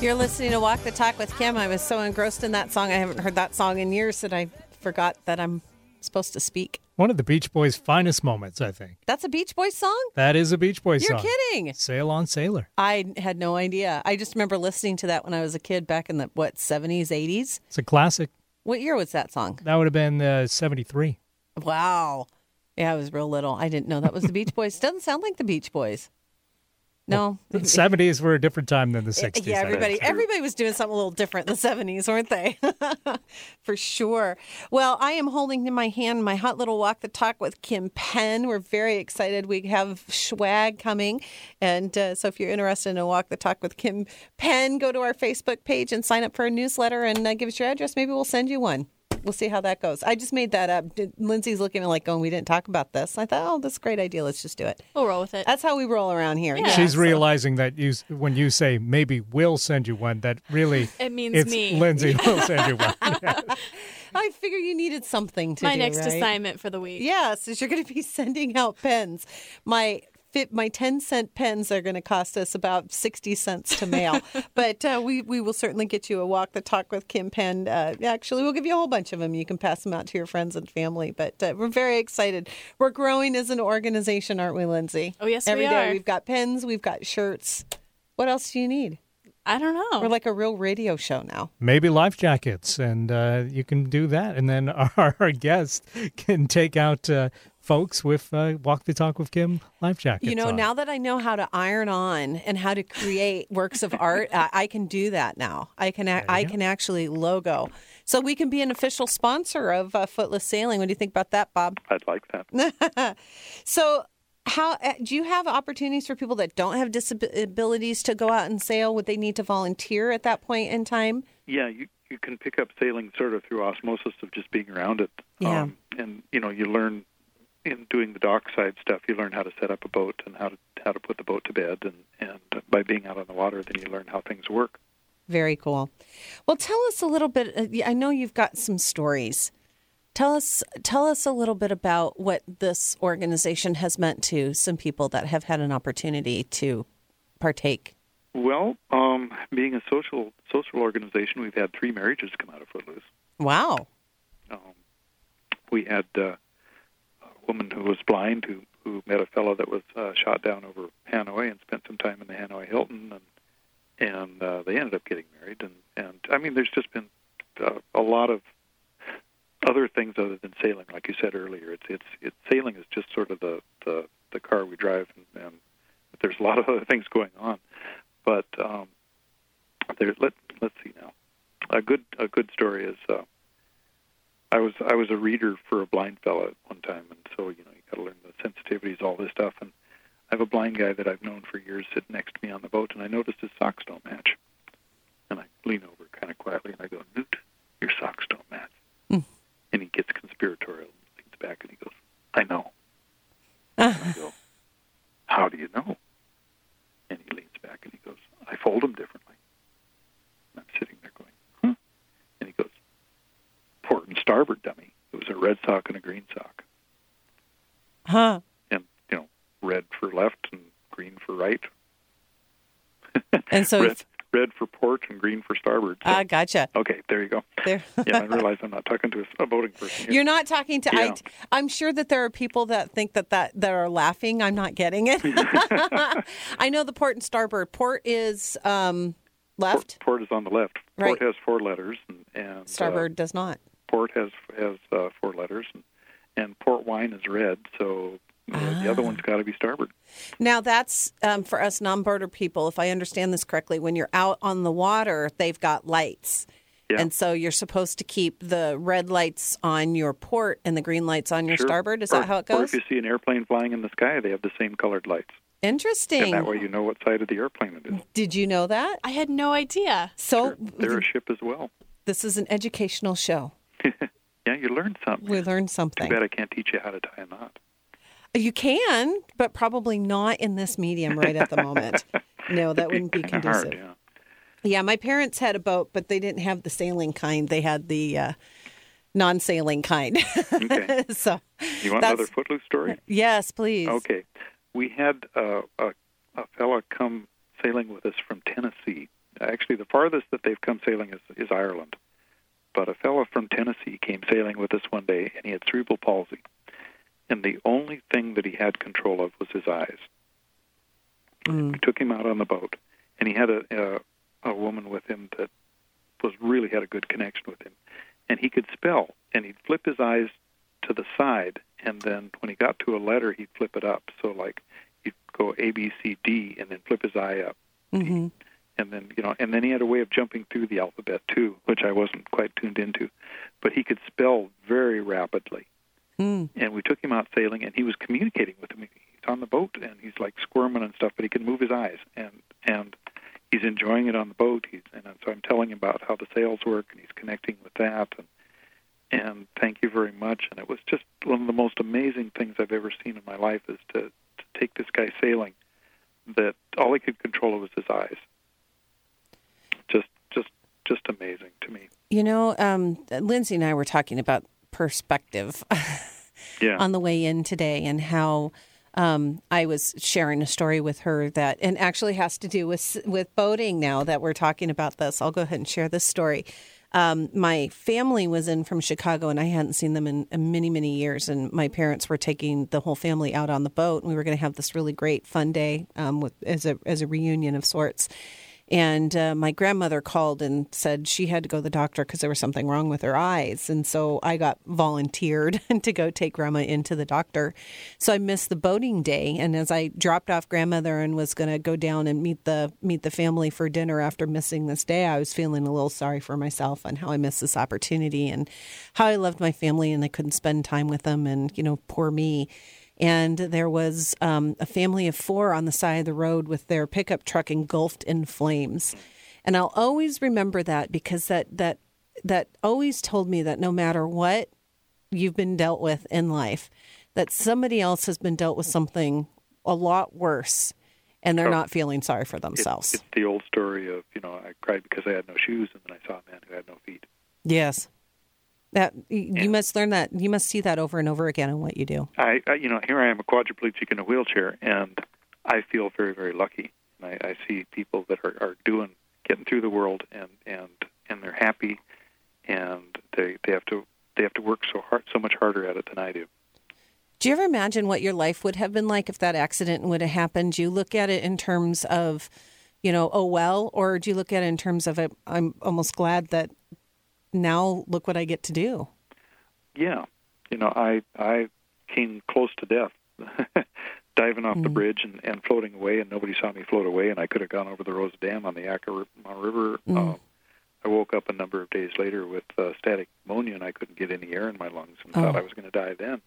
S1: You're listening to Walk the Talk with Kim. I was so engrossed in that song. I haven't heard that song in years that I forgot that I'm supposed to speak.
S2: One of the Beach Boys' finest moments, I think.
S1: That's a Beach Boys song?
S2: That is a Beach Boys song.
S1: You're kidding.
S2: Sail on Sailor.
S1: I had no idea. I just remember listening to that when I was a kid back in the, what, 70s, 80s?
S2: It's a classic.
S1: What year was that song?
S2: That would have been uh, 73.
S1: Wow. Yeah, I was real little. I didn't know that was the Beach Boys. Doesn't sound like the Beach Boys. No.
S2: The 70s were a different time than the 60s.
S1: Yeah, everybody everybody was doing something a little different in the 70s, weren't they? For sure. Well, I am holding in my hand my hot little walk the talk with Kim Penn. We're very excited. We have swag coming. And uh, so if you're interested in a walk the talk with Kim Penn, go to our Facebook page and sign up for a newsletter and uh, give us your address. Maybe we'll send you one. We'll see how that goes. I just made that up. Did- Lindsay's looking at me like, oh, we didn't talk about this. I thought, oh, that's a great idea. Let's just do it.
S3: We'll roll with it.
S1: That's how we roll around here. Yeah.
S2: She's
S1: so-
S2: realizing that you, when you say maybe we'll send you one, that really
S3: It means
S2: it's
S3: me.
S2: Lindsay will send you one.
S1: I figure you needed something to
S3: My
S1: do,
S3: next
S1: right?
S3: assignment for the week.
S1: Yes, is you're going to be sending out pens. My fit, my ten cent pens are going to cost us about sixty cents to mail, but uh, we we will certainly get you a walk the talk with Kim pen. Uh, actually, we'll give you a whole bunch of them. You can pass them out to your friends and family. But uh, we're very excited. We're growing as an organization, aren't we, Lindsay?
S3: Oh, yes, we
S1: Every day
S3: are.
S1: we've got pens, we've got shirts. What else do you need?
S3: I don't know.
S1: We're like a real radio show now.
S2: maybe life jackets, and uh, you can do that. And then our, our guest can take out uh, folks with uh, Walk the Talk with Kim life jackets.
S1: You know,
S2: on.
S1: now that I know how to iron on and how to create works of art, I, I can do that now. I can ac- I can actually logo, so we can be an official sponsor of uh, Footloose Sailing. What do you think about that, Bob?
S4: I'd like that.
S1: So, how uh, do you have opportunities for people that don't have disabilities to go out and sail? Would they need to volunteer at that point in time?
S4: Yeah, you you can pick up sailing sort of through osmosis of just being around it.
S1: Yeah.
S4: Um, and you know, you learn in doing the dockside stuff. You learn how to set up a boat and how to how to put the boat to bed, and and by being out on the water, then you learn how things work.
S1: Very cool. Well, tell us a little bit. uh, I know you've got some stories. Tell us, tell us a little bit about what this organization has meant to some people that have had an opportunity to partake.
S4: Well, um, being a social social organization, we've had three marriages come out of Footloose.
S1: Wow.
S4: Um, we had uh, woman who was blind who who met a fellow that was uh, shot down over Hanoi and spent some time in the Hanoi Hilton, and and uh, they ended up getting married. And and I mean, there's just been uh, a lot of other things other than sailing, like you said earlier. It's it's it's sailing is just sort of the the, the car we drive, and, and there's a lot of other things going on. But um, there, let let's see now. A good a good story is. Uh, I was I was a reader for a blind fella at one time, and so you know you got to learn the sensitivities, all this stuff. And I have a blind guy that I've known for years sitting next to me on the boat, and I noticed his socks don't match. And I lean over kind of quietly, and I go, "Newt, your socks don't match." Hmm. And he gets conspiratorial, and leans back, and he goes, "I know." and I go, "How do you know?" And he leans back, and he goes, "I fold them differently." And I'm sitting there going, "Huh?" And he goes, port and starboard dummy. It was a red sock and a green sock,
S1: Huh.
S4: and you know, red for left and green for right.
S1: And so,
S4: red, red for port and green for starboard. So,
S1: ah, gotcha.
S4: okay, there you go.
S1: There.
S4: Yeah, I realize I'm not talking to a, a boating person. Here.
S1: You're not talking to.
S4: Yeah.
S1: I, I'm sure that there are people that think that that that are laughing. I'm not getting it. I know the port and starboard. Port is um, left.
S4: Port, port is on the left.
S1: Right.
S4: Port has four letters, and, and uh,
S1: Starboard does not.
S4: Port has has uh, four letters, and, and port wine is red. So uh, the other
S1: Ah.
S4: one's got to be starboard.
S1: Now that's um, for us non-boater people. If I understand this correctly, when you're out on the water, they've got lights.
S4: Yeah.
S1: And so you're supposed to keep the red lights on your port and the green lights on your
S4: Sure.
S1: starboard. Is
S4: Or-
S1: that how it goes?
S4: Or
S1: goes?
S4: if you see an airplane flying in the sky, they have the same colored lights,
S1: Interesting.
S4: and that way you know what side of the airplane it is.
S1: Did you know that?
S3: I had no idea.
S1: So
S4: They're a ship as well.
S1: this is an educational show.
S4: Yeah, you learn something.
S1: We learned
S4: Too
S1: something.
S4: bad I can't teach you how to tie a knot.
S1: You can, but probably not in this medium right at the moment. No, that wouldn't be conducive.
S4: hard, yeah.
S1: Yeah, my parents had a boat, but they didn't have the sailing kind. They had the uh, non-sailing kind.
S4: Okay.
S1: so,
S4: You want another footloose story?
S1: yes, please.
S4: Okay. We had uh, a, a fella come sailing with us from Tennessee. Actually, actually the farthest that they've come sailing is, is Ireland. But a fellow from Tennessee came sailing with us one day, and he had cerebral palsy, and the only thing that he had control of was his eyes.
S1: Mm.
S4: We took him out on the boat, and he had a, a a woman with him that was really had a good connection with him, and he could spell, and he'd flip his eyes to the side, and then when he got to a letter, he'd flip it up. So like he'd go A B C D, and then flip his eye up,
S1: hmm
S4: and then you know, and then he had a way of jumping through the alphabet too, which I wasn't quite tuned into, but he could spell very rapidly.
S1: Mm.
S4: and we took him out sailing and he was communicating with him he's on the boat and he's like squirming and stuff but he can move his eyes. And and he's enjoying it on the boat. He's and so i'm telling him about how the sails work and he's connecting with that. And and thank you very much. And it was just one of the most amazing things i've ever seen in my life is to to take this guy sailing that all he could control was his eyes just amazing to me
S1: You know, um, Lindsay and I were talking about perspective
S4: yeah
S1: on the way in today and how um, I was sharing a story with her that, and actually has to do with with boating. Now that we're talking about this, I'll go ahead and share this story. Um, my family was in from Chicago, and I hadn't seen them in, in many, many years. And my parents were taking the whole family out on the boat, and we were going to have this really great fun day um, with, as a as a reunion of sorts. And uh, my grandmother called and said she had to go to the doctor because there was something wrong with her eyes. And so I got volunteered to go take grandma into the doctor. So I missed the boating day. And as I dropped off grandmother and was going to go down and meet the meet the family for dinner after missing this day, I was feeling a little sorry for myself and how I missed this opportunity and how I loved my family and I couldn't spend time with them. And you know, poor me and there was um, a family of four on the side of the road with their pickup truck engulfed in flames. And I'll always remember that because that that that always told me that no matter what you've been dealt with in life, that somebody else has been dealt with something a lot worse, and they're
S4: Oh.
S1: not feeling sorry for
S4: It-
S1: themselves.
S4: it's the old story of you know I cried because I had no shoes, and then I saw a man who had no feet.
S1: yes, that you must learn that. You must see that over and over again in what you do.
S4: I, I you know here I am a quadriplegic in a wheelchair, and I feel very very lucky. And I, I see people that are, are doing getting through the world, and and and they're happy, and they they have to they have to work so hard so much harder at it than I do.
S1: Do you ever imagine what your life would have been like if that accident would have happened? Do you look at it in terms of, you know, oh well, or do you look at it in terms of I'm almost glad that now look what I get to do?
S4: Yeah, you know I I came close to death. Diving off the
S1: Mhm.
S4: bridge and, and floating away, and nobody saw me float away, and I could have gone over the Roza Dam on the Yakima River.
S1: Mm.
S4: Um, I woke up a number of days later with uh, static pneumonia, and I couldn't get any air in my lungs, and thought
S1: Oh.
S4: I was going to die then.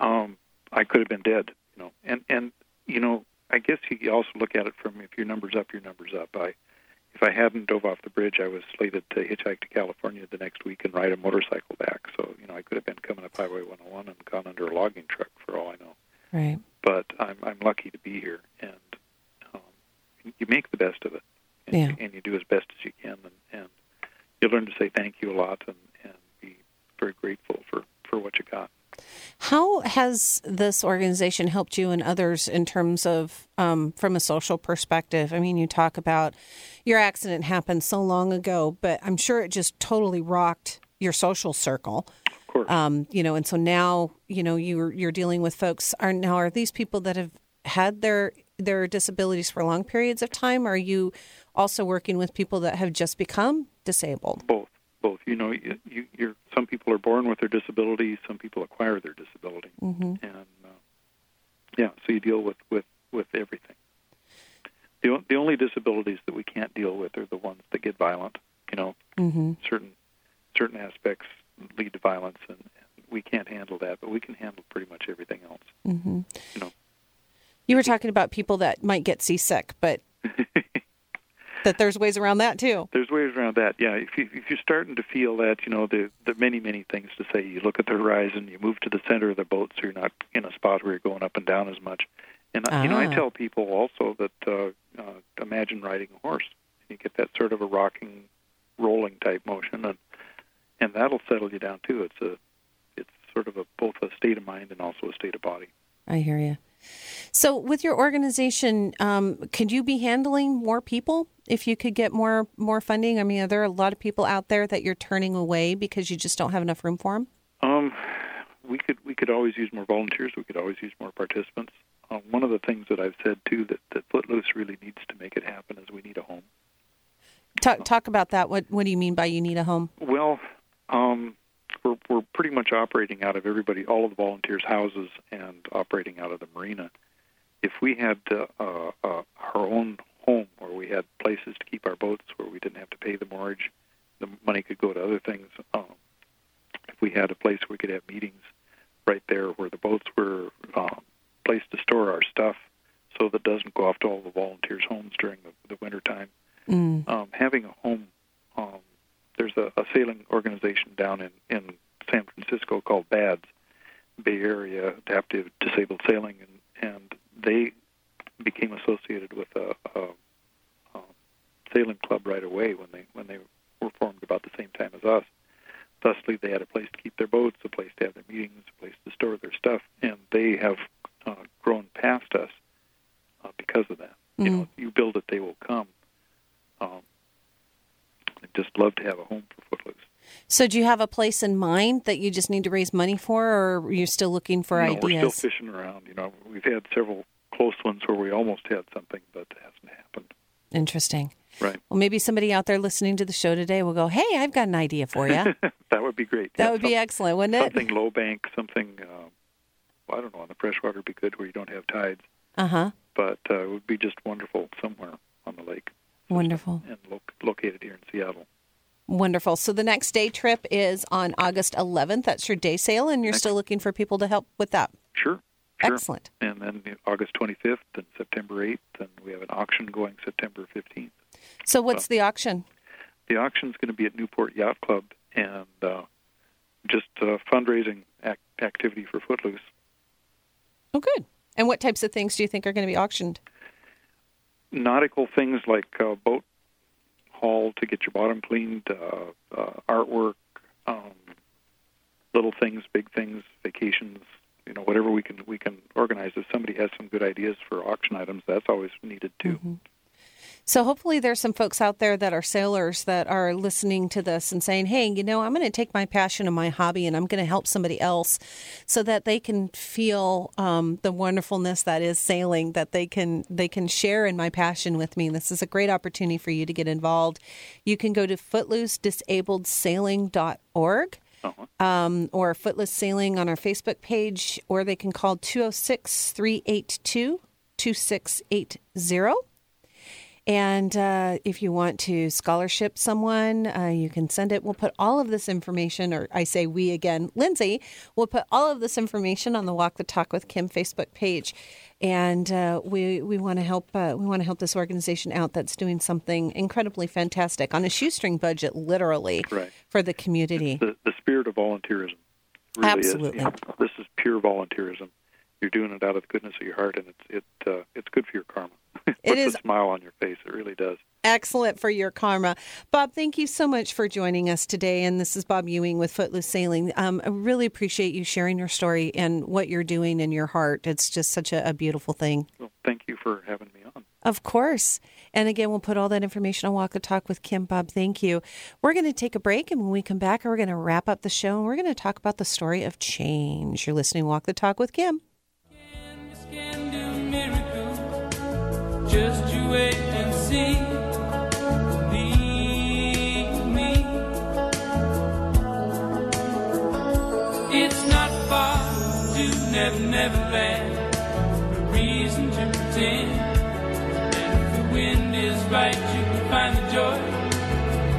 S4: Um, I could have been dead, you know. And and you know, I guess you also look at it from if your numbers up, your numbers up. I if I hadn't dove off the bridge, I was slated to hitchhike to California the next week and ride a motorcycle back. So you know, I could have been coming up Highway 101 and gone under a logging truck for all I know
S1: Right.
S4: but I'm I'm lucky to be here, and um, you make the best of it, and,
S1: Yeah.
S4: and you do as best as you can, and, and you learn to say thank you a lot, and, and be very grateful for for what you got.
S1: How has this organization helped you and others in terms of um, from a social perspective? I mean, you talk about your accident happened so long ago, but I'm sure it just totally rocked your social circle.
S4: Of course,
S1: um, you know, and so now, you know, you're you're dealing with folks. Are now are these people that have had their their disabilities for long periods of time? Or are you also working with people that have just become disabled?
S4: both both. You know, you, you, you're some people are born with their disability, some people acquire their disability,
S1: hmm
S4: and uh, yeah, so you deal with with with everything. The the only disabilities that we can't deal with are the ones that get violent. You know,
S1: hmm
S4: certain certain aspects lead to violence, and, and we can't handle that, but we can handle pretty much everything else.
S1: hmm
S4: You know.
S1: You were talking about people that might get seasick, but that there's ways around that too.
S4: There's ways around that. Yeah, if you if you're starting to feel that, you know, there there are many many things to say. You look at the horizon, you move to the center of the boat, so you're not in a spot where you're going up and down as much. And uh, you know, I
S1: Ah.
S4: tell people also that uh, uh, imagine riding a horse. You get that sort of a rocking, rolling type motion, and and that'll settle you down too. It's a it's sort of a both a state of mind and also a state of body.
S1: I hear you. So, with your organization, um, could you be handling more people if you could get more more funding? I mean, are there a lot of people out there that you're turning away because you just don't have enough room for them?
S4: Um, we could we could always use more volunteers. We could always use more participants. Um, one of the things that I've said too that that Footloose really needs to make it happen is we need a home.
S1: Talk talk about that. What what do you mean by you need a home?
S4: Well, um, we're we're pretty much operating out of everybody, all of the volunteers' houses, and operating out of the marina. If we had uh, uh, uh, our own home, where we had places to keep our boats, where we didn't have to pay the mortgage, the money could go to other things. Um, if we had a place where we could have meetings right there, where the boats were um, place to store our stuff, so that it doesn't go off to all the volunteers' homes during the, the winter time
S1: Mm.
S4: um, having a home. Um, there's a, a sailing organization down in, in San Francisco called BADS, Bay Area Adaptive Disabled Sailing, and, and they became associated with a, a, a sailing club right away when they when they were formed about the same time as us. Thusly, they had a place to keep their boats, a place to have their meetings, a place to store their stuff, and they have uh, grown past us uh, because of that. You know, if you build it, they will come. Um, I'd just love to have a home for Footloose.
S1: So, do you have a place in mind that you just need to raise money for, or are you're still looking for
S4: no,
S1: ideas?
S4: We're still fishing around. You know, we've had several close ones where we almost had something, but it hasn't happened.
S1: Interesting.
S4: Right.
S1: Well, maybe somebody out there listening to the show today will go, "Hey, I've got an idea for you."
S4: that would be great.
S1: that
S4: Yeah,
S1: would be excellent, wouldn't it?
S4: Something low bank, something. Uh, well, I don't know. On the freshwater would be good where you don't have tides,
S1: Uh huh.
S4: but uh, it would be just wonderful somewhere on the lake
S1: Wonderful.
S4: and lo- located here in Seattle.
S1: Wonderful. So the next day trip is on August 11th. That's your day sail, and you're still looking for people to help with that.
S4: Sure. Sure.
S1: Excellent.
S4: And then August 25th and September 8th, and we have an auction going September 15th.
S1: So what's the auction?
S4: The auction's going to be at Newport Yacht Club, and uh, just a fundraising ac- activity for Footloose.
S1: Oh, good. And what types of things do you think are going to be auctioned?
S4: Nautical things like uh, boat haul to get your bottom cleaned, uh, uh, artwork, um, little things, big things, vacations. You know, whatever we can we can organize. If somebody has some good ideas for auction items, that's always needed too.
S1: So hopefully there's some folks out there that are sailors that are listening to this and saying, "Hey, you know, I'm going to take my passion and my hobby and I'm going to help somebody else so that they can feel um, the wonderfulness that is sailing that they can they can share in my passion with me. This is a great opportunity for you to get involved. You can go to footloosedisabledsailing.org um, or Footloose Sailing on our Facebook page, or they can call 206 382 2680. And uh, if you want to scholarship someone, uh, you can send it. We'll put all of this information, or I say we again, Lindsay, we'll put all of this information on the Walk the Talk with Kim Facebook page. And uh, we we want to help uh, we want to help this organization out that's doing something incredibly fantastic on a shoestring budget, literally,
S4: Right.
S1: for the community.
S4: The the spirit of volunteerism really
S1: Absolutely.
S4: is. this is pure volunteerism. You're doing it out of the goodness of your heart, and it's it uh, it's good for your karma. it
S1: It
S4: puts
S1: is-
S4: a smile on your face. It really does.
S1: Excellent for your karma. Bob, thank you so much for joining us today. And this is Bob Ewing with Footloose Sailing. Um, I really appreciate you sharing your story and what you're doing in your heart. It's just such a, a beautiful thing.
S4: Well, thank you for having me on.
S1: Of course. And again, we'll put all that information on Walk the Talk with Kim. Bob, thank you. We're going to take a break. And when we come back, we're going to wrap up the show and we're going to talk about the story of change. You're listening to Walk the Talk with Kim.
S10: can do miracles. Just you wait and see. Far to Never Never Land. No reason to pretend. And if the wind is right, you can find the joy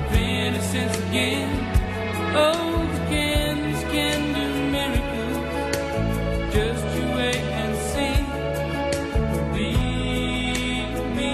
S10: of innocence again. Oh, the can do miracles. Just you wait and see. Believe me.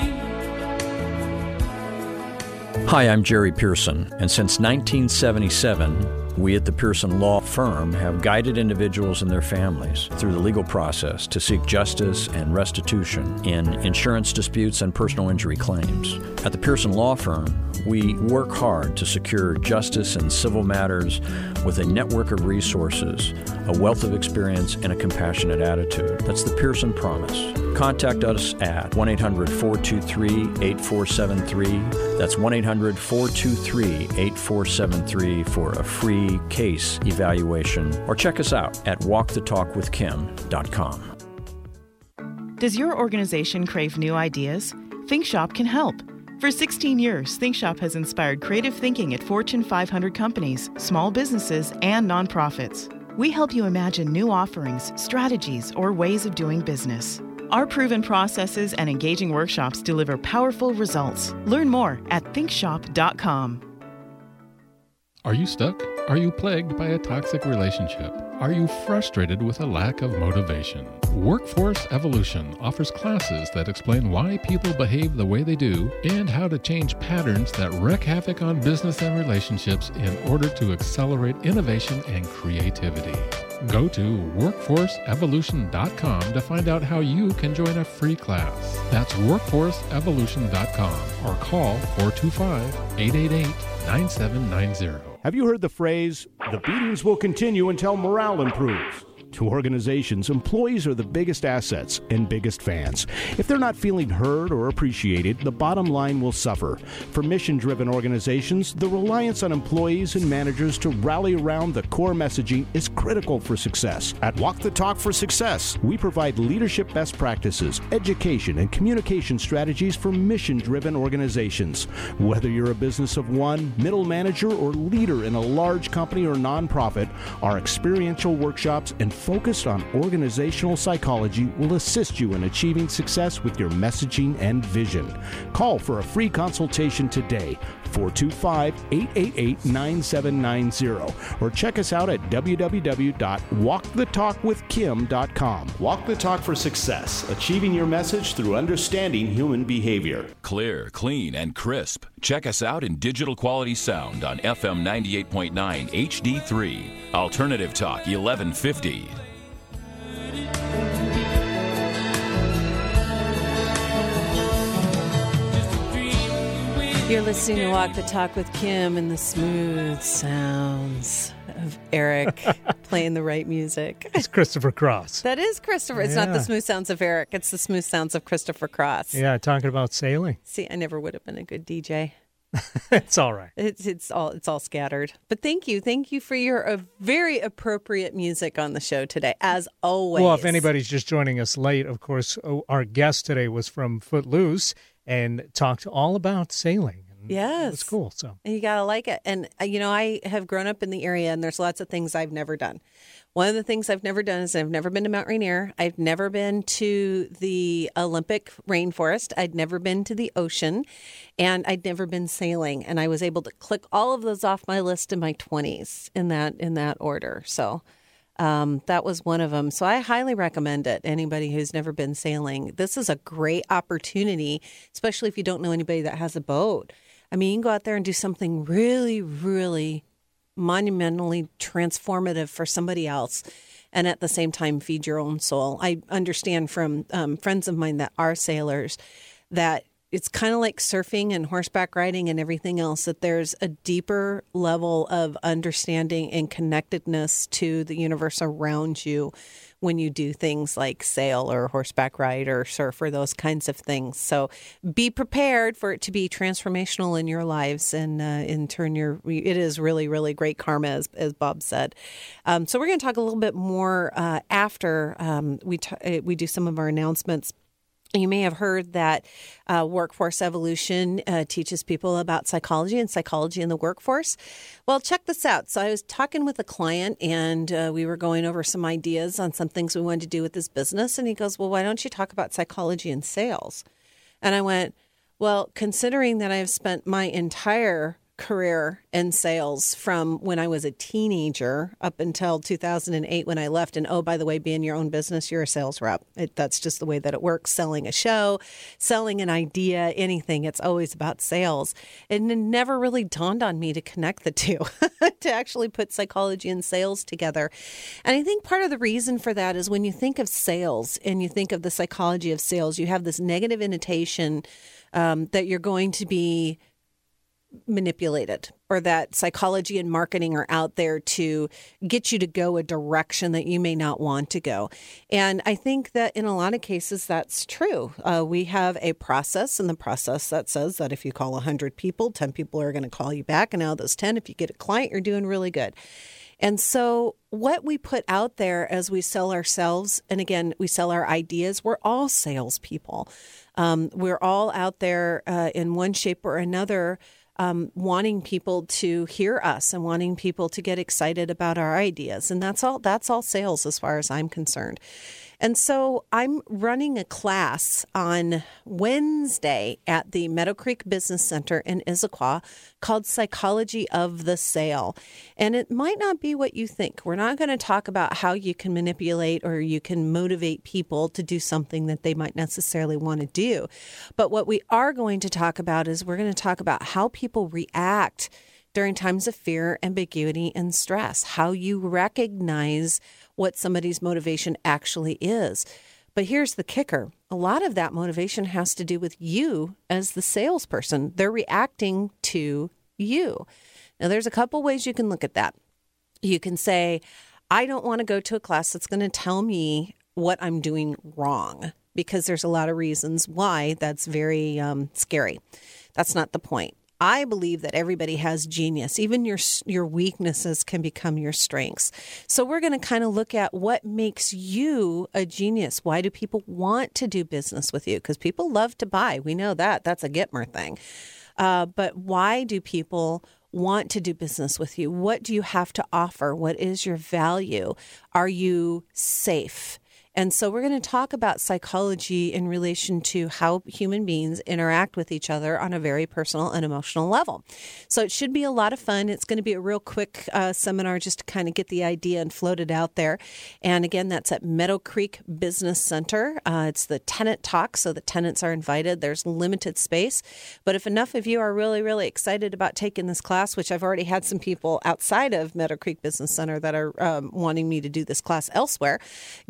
S5: Hi, I'm Jerry Pearson, and since 1977, we at the Pearson Law Firm have guided individuals and their families through the legal process to seek justice and restitution in insurance disputes and personal injury claims. At the Pearson Law Firm, We work hard to secure justice in civil matters with a network of resources, a wealth of experience, and a compassionate attitude. That's the Pearson Promise. Contact us at 1 800 423 8473. That's 1 800 423 8473 for a free case evaluation. Or check us out at walkthetalkwithkim.com.
S6: Does your organization crave new ideas? ThinkShop can help. For 16 years, ThinkShop has inspired creative thinking at Fortune 500 companies, small businesses, and nonprofits. We help you imagine new offerings, strategies, or ways of doing business. Our proven processes and engaging workshops deliver powerful results. Learn more at thinkshop.com.
S7: Are you stuck? Are you plagued by a toxic relationship? Are you frustrated with a lack of motivation? Workforce Evolution offers classes that explain why people behave the way they do and how to change patterns that wreak havoc on business and relationships in order to accelerate innovation and creativity. Go to workforceevolution.com to find out how you can join a free class. That's workforceevolution.com or call 425 888 9790.
S11: Have you heard the phrase, the beatings will continue until morale improves? To organizations, employees are the biggest assets and biggest fans. If they're not feeling heard or appreciated, the bottom line will suffer. For mission driven organizations, the reliance on employees and managers to rally around the core messaging is critical for success. At Walk the Talk for Success, we provide leadership best practices, education, and communication strategies for mission driven organizations. Whether you're a business of one, middle manager, or leader in a large company or nonprofit, our experiential workshops and focused on organizational psychology will assist you in achieving success with your messaging and vision. Call for a free consultation today, 425 888 9790, or check us out at www.walkthetalkwithkim.com. Walk the Talk for Success, achieving your message through understanding human behavior.
S8: Clear, clean, and crisp. Check us out in digital quality sound on FM 98.9 HD3. Alternative Talk 1150.
S1: You're listening to Walk the Talk with Kim and the smooth sounds of Eric playing the right music.
S2: It's Christopher Cross.
S1: That is Christopher. It's not the smooth sounds of Eric. It's the smooth sounds of Christopher Cross.
S2: Yeah, talking about sailing.
S1: See, I never would have been a good DJ.
S2: it's all right.
S1: It's it's all it's all scattered. But thank you, thank you for your uh, very appropriate music on the show today, as always.
S2: Well, if anybody's just joining us late, of course, oh, our guest today was from Footloose and talked all about sailing. And
S1: yes,
S2: It's cool. So
S1: you gotta like it. And uh, you know, I have grown up in the area, and there's lots of things I've never done. One of the things I've never done is I've never been to Mount Rainier. I've never been to the Olympic rainforest. I'd never been to the ocean, and I'd never been sailing. And I was able to click all of those off my list in my 20s in that in that order. So. Um, that was one of them. So I highly recommend it. Anybody who's never been sailing, this is a great opportunity, especially if you don't know anybody that has a boat. I mean, you can go out there and do something really, really monumentally transformative for somebody else and at the same time feed your own soul. I understand from um, friends of mine that are sailors that it's kind of like surfing and horseback riding and everything else that there's a deeper level of understanding and connectedness to the universe around you when you do things like sail or horseback ride or surf or those kinds of things. So be prepared for it to be transformational in your lives and uh, in turn your it is really really great karma as, as Bob said. Um, so we're going to talk a little bit more uh, after um, we t- uh, we do some of our announcements. You may have heard that uh, Workforce Evolution uh, teaches people about psychology and psychology in the workforce. Well, check this out. So, I was talking with a client and uh, we were going over some ideas on some things we wanted to do with his business. And he goes, Well, why don't you talk about psychology and sales? And I went, Well, considering that I've spent my entire career in sales from when I was a teenager up until 2008 when I left. And oh, by the way, being your own business, you're a sales rep. It, that's just the way that it works. Selling a show, selling an idea, anything, it's always about sales. And it never really dawned on me to connect the two, to actually put psychology and sales together. And I think part of the reason for that is when you think of sales and you think of the psychology of sales, you have this negative intonation um, that you're going to be manipulated or that psychology and marketing are out there to get you to go a direction that you may not want to go. And I think that in a lot of cases, that's true. Uh, we have a process, and the process that says that if you call 100 people, 10 people are going to call you back. And out of those 10, if you get a client, you're doing really good. And so, what we put out there as we sell ourselves, and again, we sell our ideas, we're all salespeople. Um, we're all out there uh, in one shape or another um, wanting people to hear us and wanting people to get excited about our ideas. And that's all that's all sales as far as I'm concerned. And so I'm running a class on Wednesday at the Meadow Creek Business Center in Issaquah called Psychology of the Sale. And it might not be what you think. We're not going to talk about how you can manipulate or you can motivate people to do something that they might necessarily want to do. But what we are going to talk about is we're going to talk about how people react during times of fear, ambiguity, and stress, how you recognize what somebody's motivation actually is. But here's the kicker a lot of that motivation has to do with you as the salesperson. They're reacting to you. Now, there's a couple ways you can look at that. You can say, I don't want to go to a class that's going to tell me what I'm doing wrong because there's a lot of reasons why that's very um, scary. That's not the point. I believe that everybody has genius. Even your your weaknesses can become your strengths. So we're going to kind of look at what makes you a genius. Why do people want to do business with you? Because people love to buy. We know that. That's a Gitomer thing. Uh, but why do people want to do business with you? What do you have to offer? What is your value? Are you safe? And so we're going to talk about psychology in relation to how human beings interact with each other on a very personal and emotional level. So it should be a lot of fun. It's going to be a real quick uh, seminar just to kind of get the idea and float it out there. And again, that's at Meadow Creek Business Center. Uh, it's the tenant talk, so the tenants are invited. There's limited space. But if enough of you are really, really excited about taking this class, which I've already had some people outside of Meadow Creek Business Center that are um, wanting me to do this class elsewhere,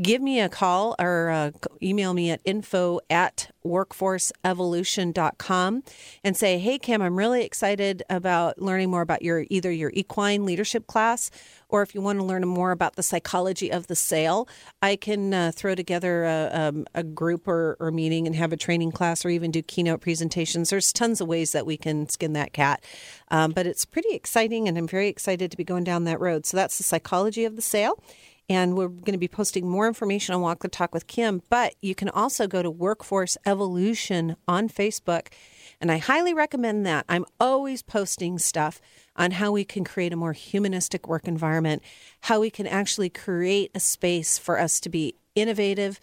S1: give me a call or uh, email me at info at workforceevolution.com and say, hey, Kim, I'm really excited about learning more about your either your equine leadership class or if you want to learn more about the psychology of the sale, I can uh, throw together a, um, a group or, or meeting and have a training class or even do keynote presentations. There's tons of ways that we can skin that cat. Um, but it's pretty exciting, and I'm very excited to be going down that road. So that's the psychology of the sale. And we're going to be posting more information on Walk the Talk with Kim. But you can also go to Workforce Evolution on Facebook. And I highly recommend that. I'm always posting stuff on how we can create a more humanistic work environment, how we can actually create a space for us to be innovative,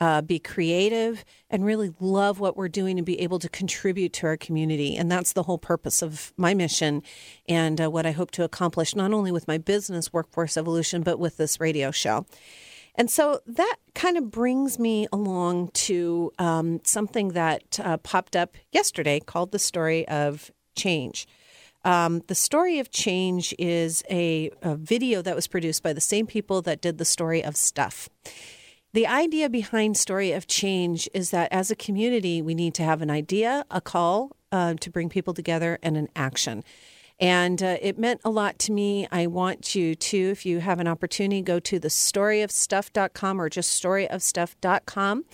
S1: uh, be creative, and really love what we're doing and be able to contribute to our community. And that's the whole purpose of my mission and uh, what I hope to accomplish, not only with my business, Workforce Evolution, but with this radio show. And so that kind of brings me along to um, something that uh, popped up yesterday called the story of change. Um, the story of change is a, a video that was produced by the same people that did the story of stuff. The idea behind Story of Change is that as a community, we need to have an idea, a call uh, to bring people together, and an action. And uh, it meant a lot to me. I want you to, if you have an opportunity, go to the storyofstuff.com or just storyofstuff.com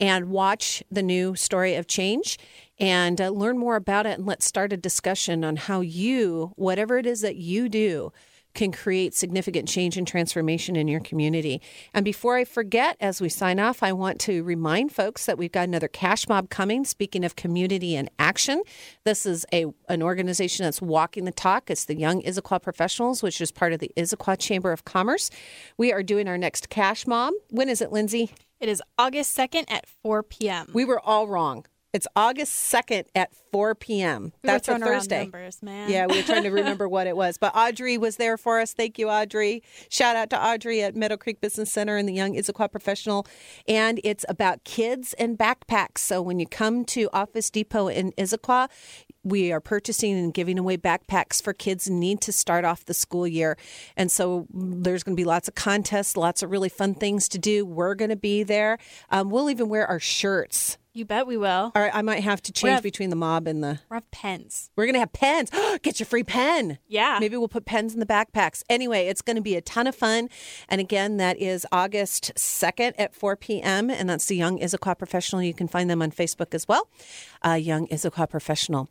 S1: and watch the new Story of Change and uh, learn more about it. And let's start a discussion on how you, whatever it is that you do, can create significant change and transformation in your community. And before I forget, as we sign off, I want to remind folks that we've got another cash mob coming. Speaking of community and action, this is a an organization that's walking the talk. It's the Young Issaquah Professionals, which is part of the Issaquah Chamber of Commerce. We are doing our next cash mob. When is it, Lindsay?
S3: It is August 2nd at 4 p.m.
S1: We were all wrong. It's August 2nd at 4 p.m.
S3: We
S1: That's
S3: were
S1: a Thursday.
S3: numbers, man.
S1: Yeah, we were trying to remember what it was. But Audrey was there for us. Thank you, Audrey. Shout out to Audrey at Meadow Creek Business Center and the Young Issaquah Professional. And it's about kids and backpacks. So when you come to Office Depot in Issaquah, we are purchasing and giving away backpacks for kids in need to start off the school year. And so there's going to be lots of contests, lots of really fun things to do. We're going to be there. Um, we'll even wear our shirts
S3: You bet we will.
S1: Or I might have to change
S3: have-
S1: between the mob and the.
S3: We'll have pens.
S1: We're gonna have pens. Get your free pen.
S3: Yeah.
S1: Maybe we'll put pens in the backpacks. Anyway, it's going to be a ton of fun. And again, that is August 2nd at 4 p.m. And that's the Young Issaquah Professional. You can find them on Facebook as well. Uh, Young Issaquah Professional.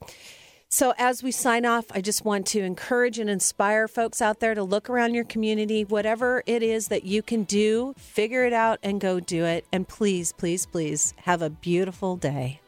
S1: So, as we sign off, I just want to encourage and inspire folks out there to look around your community, whatever it is that you can do, figure it out and go do it. And please, please, please have a beautiful day.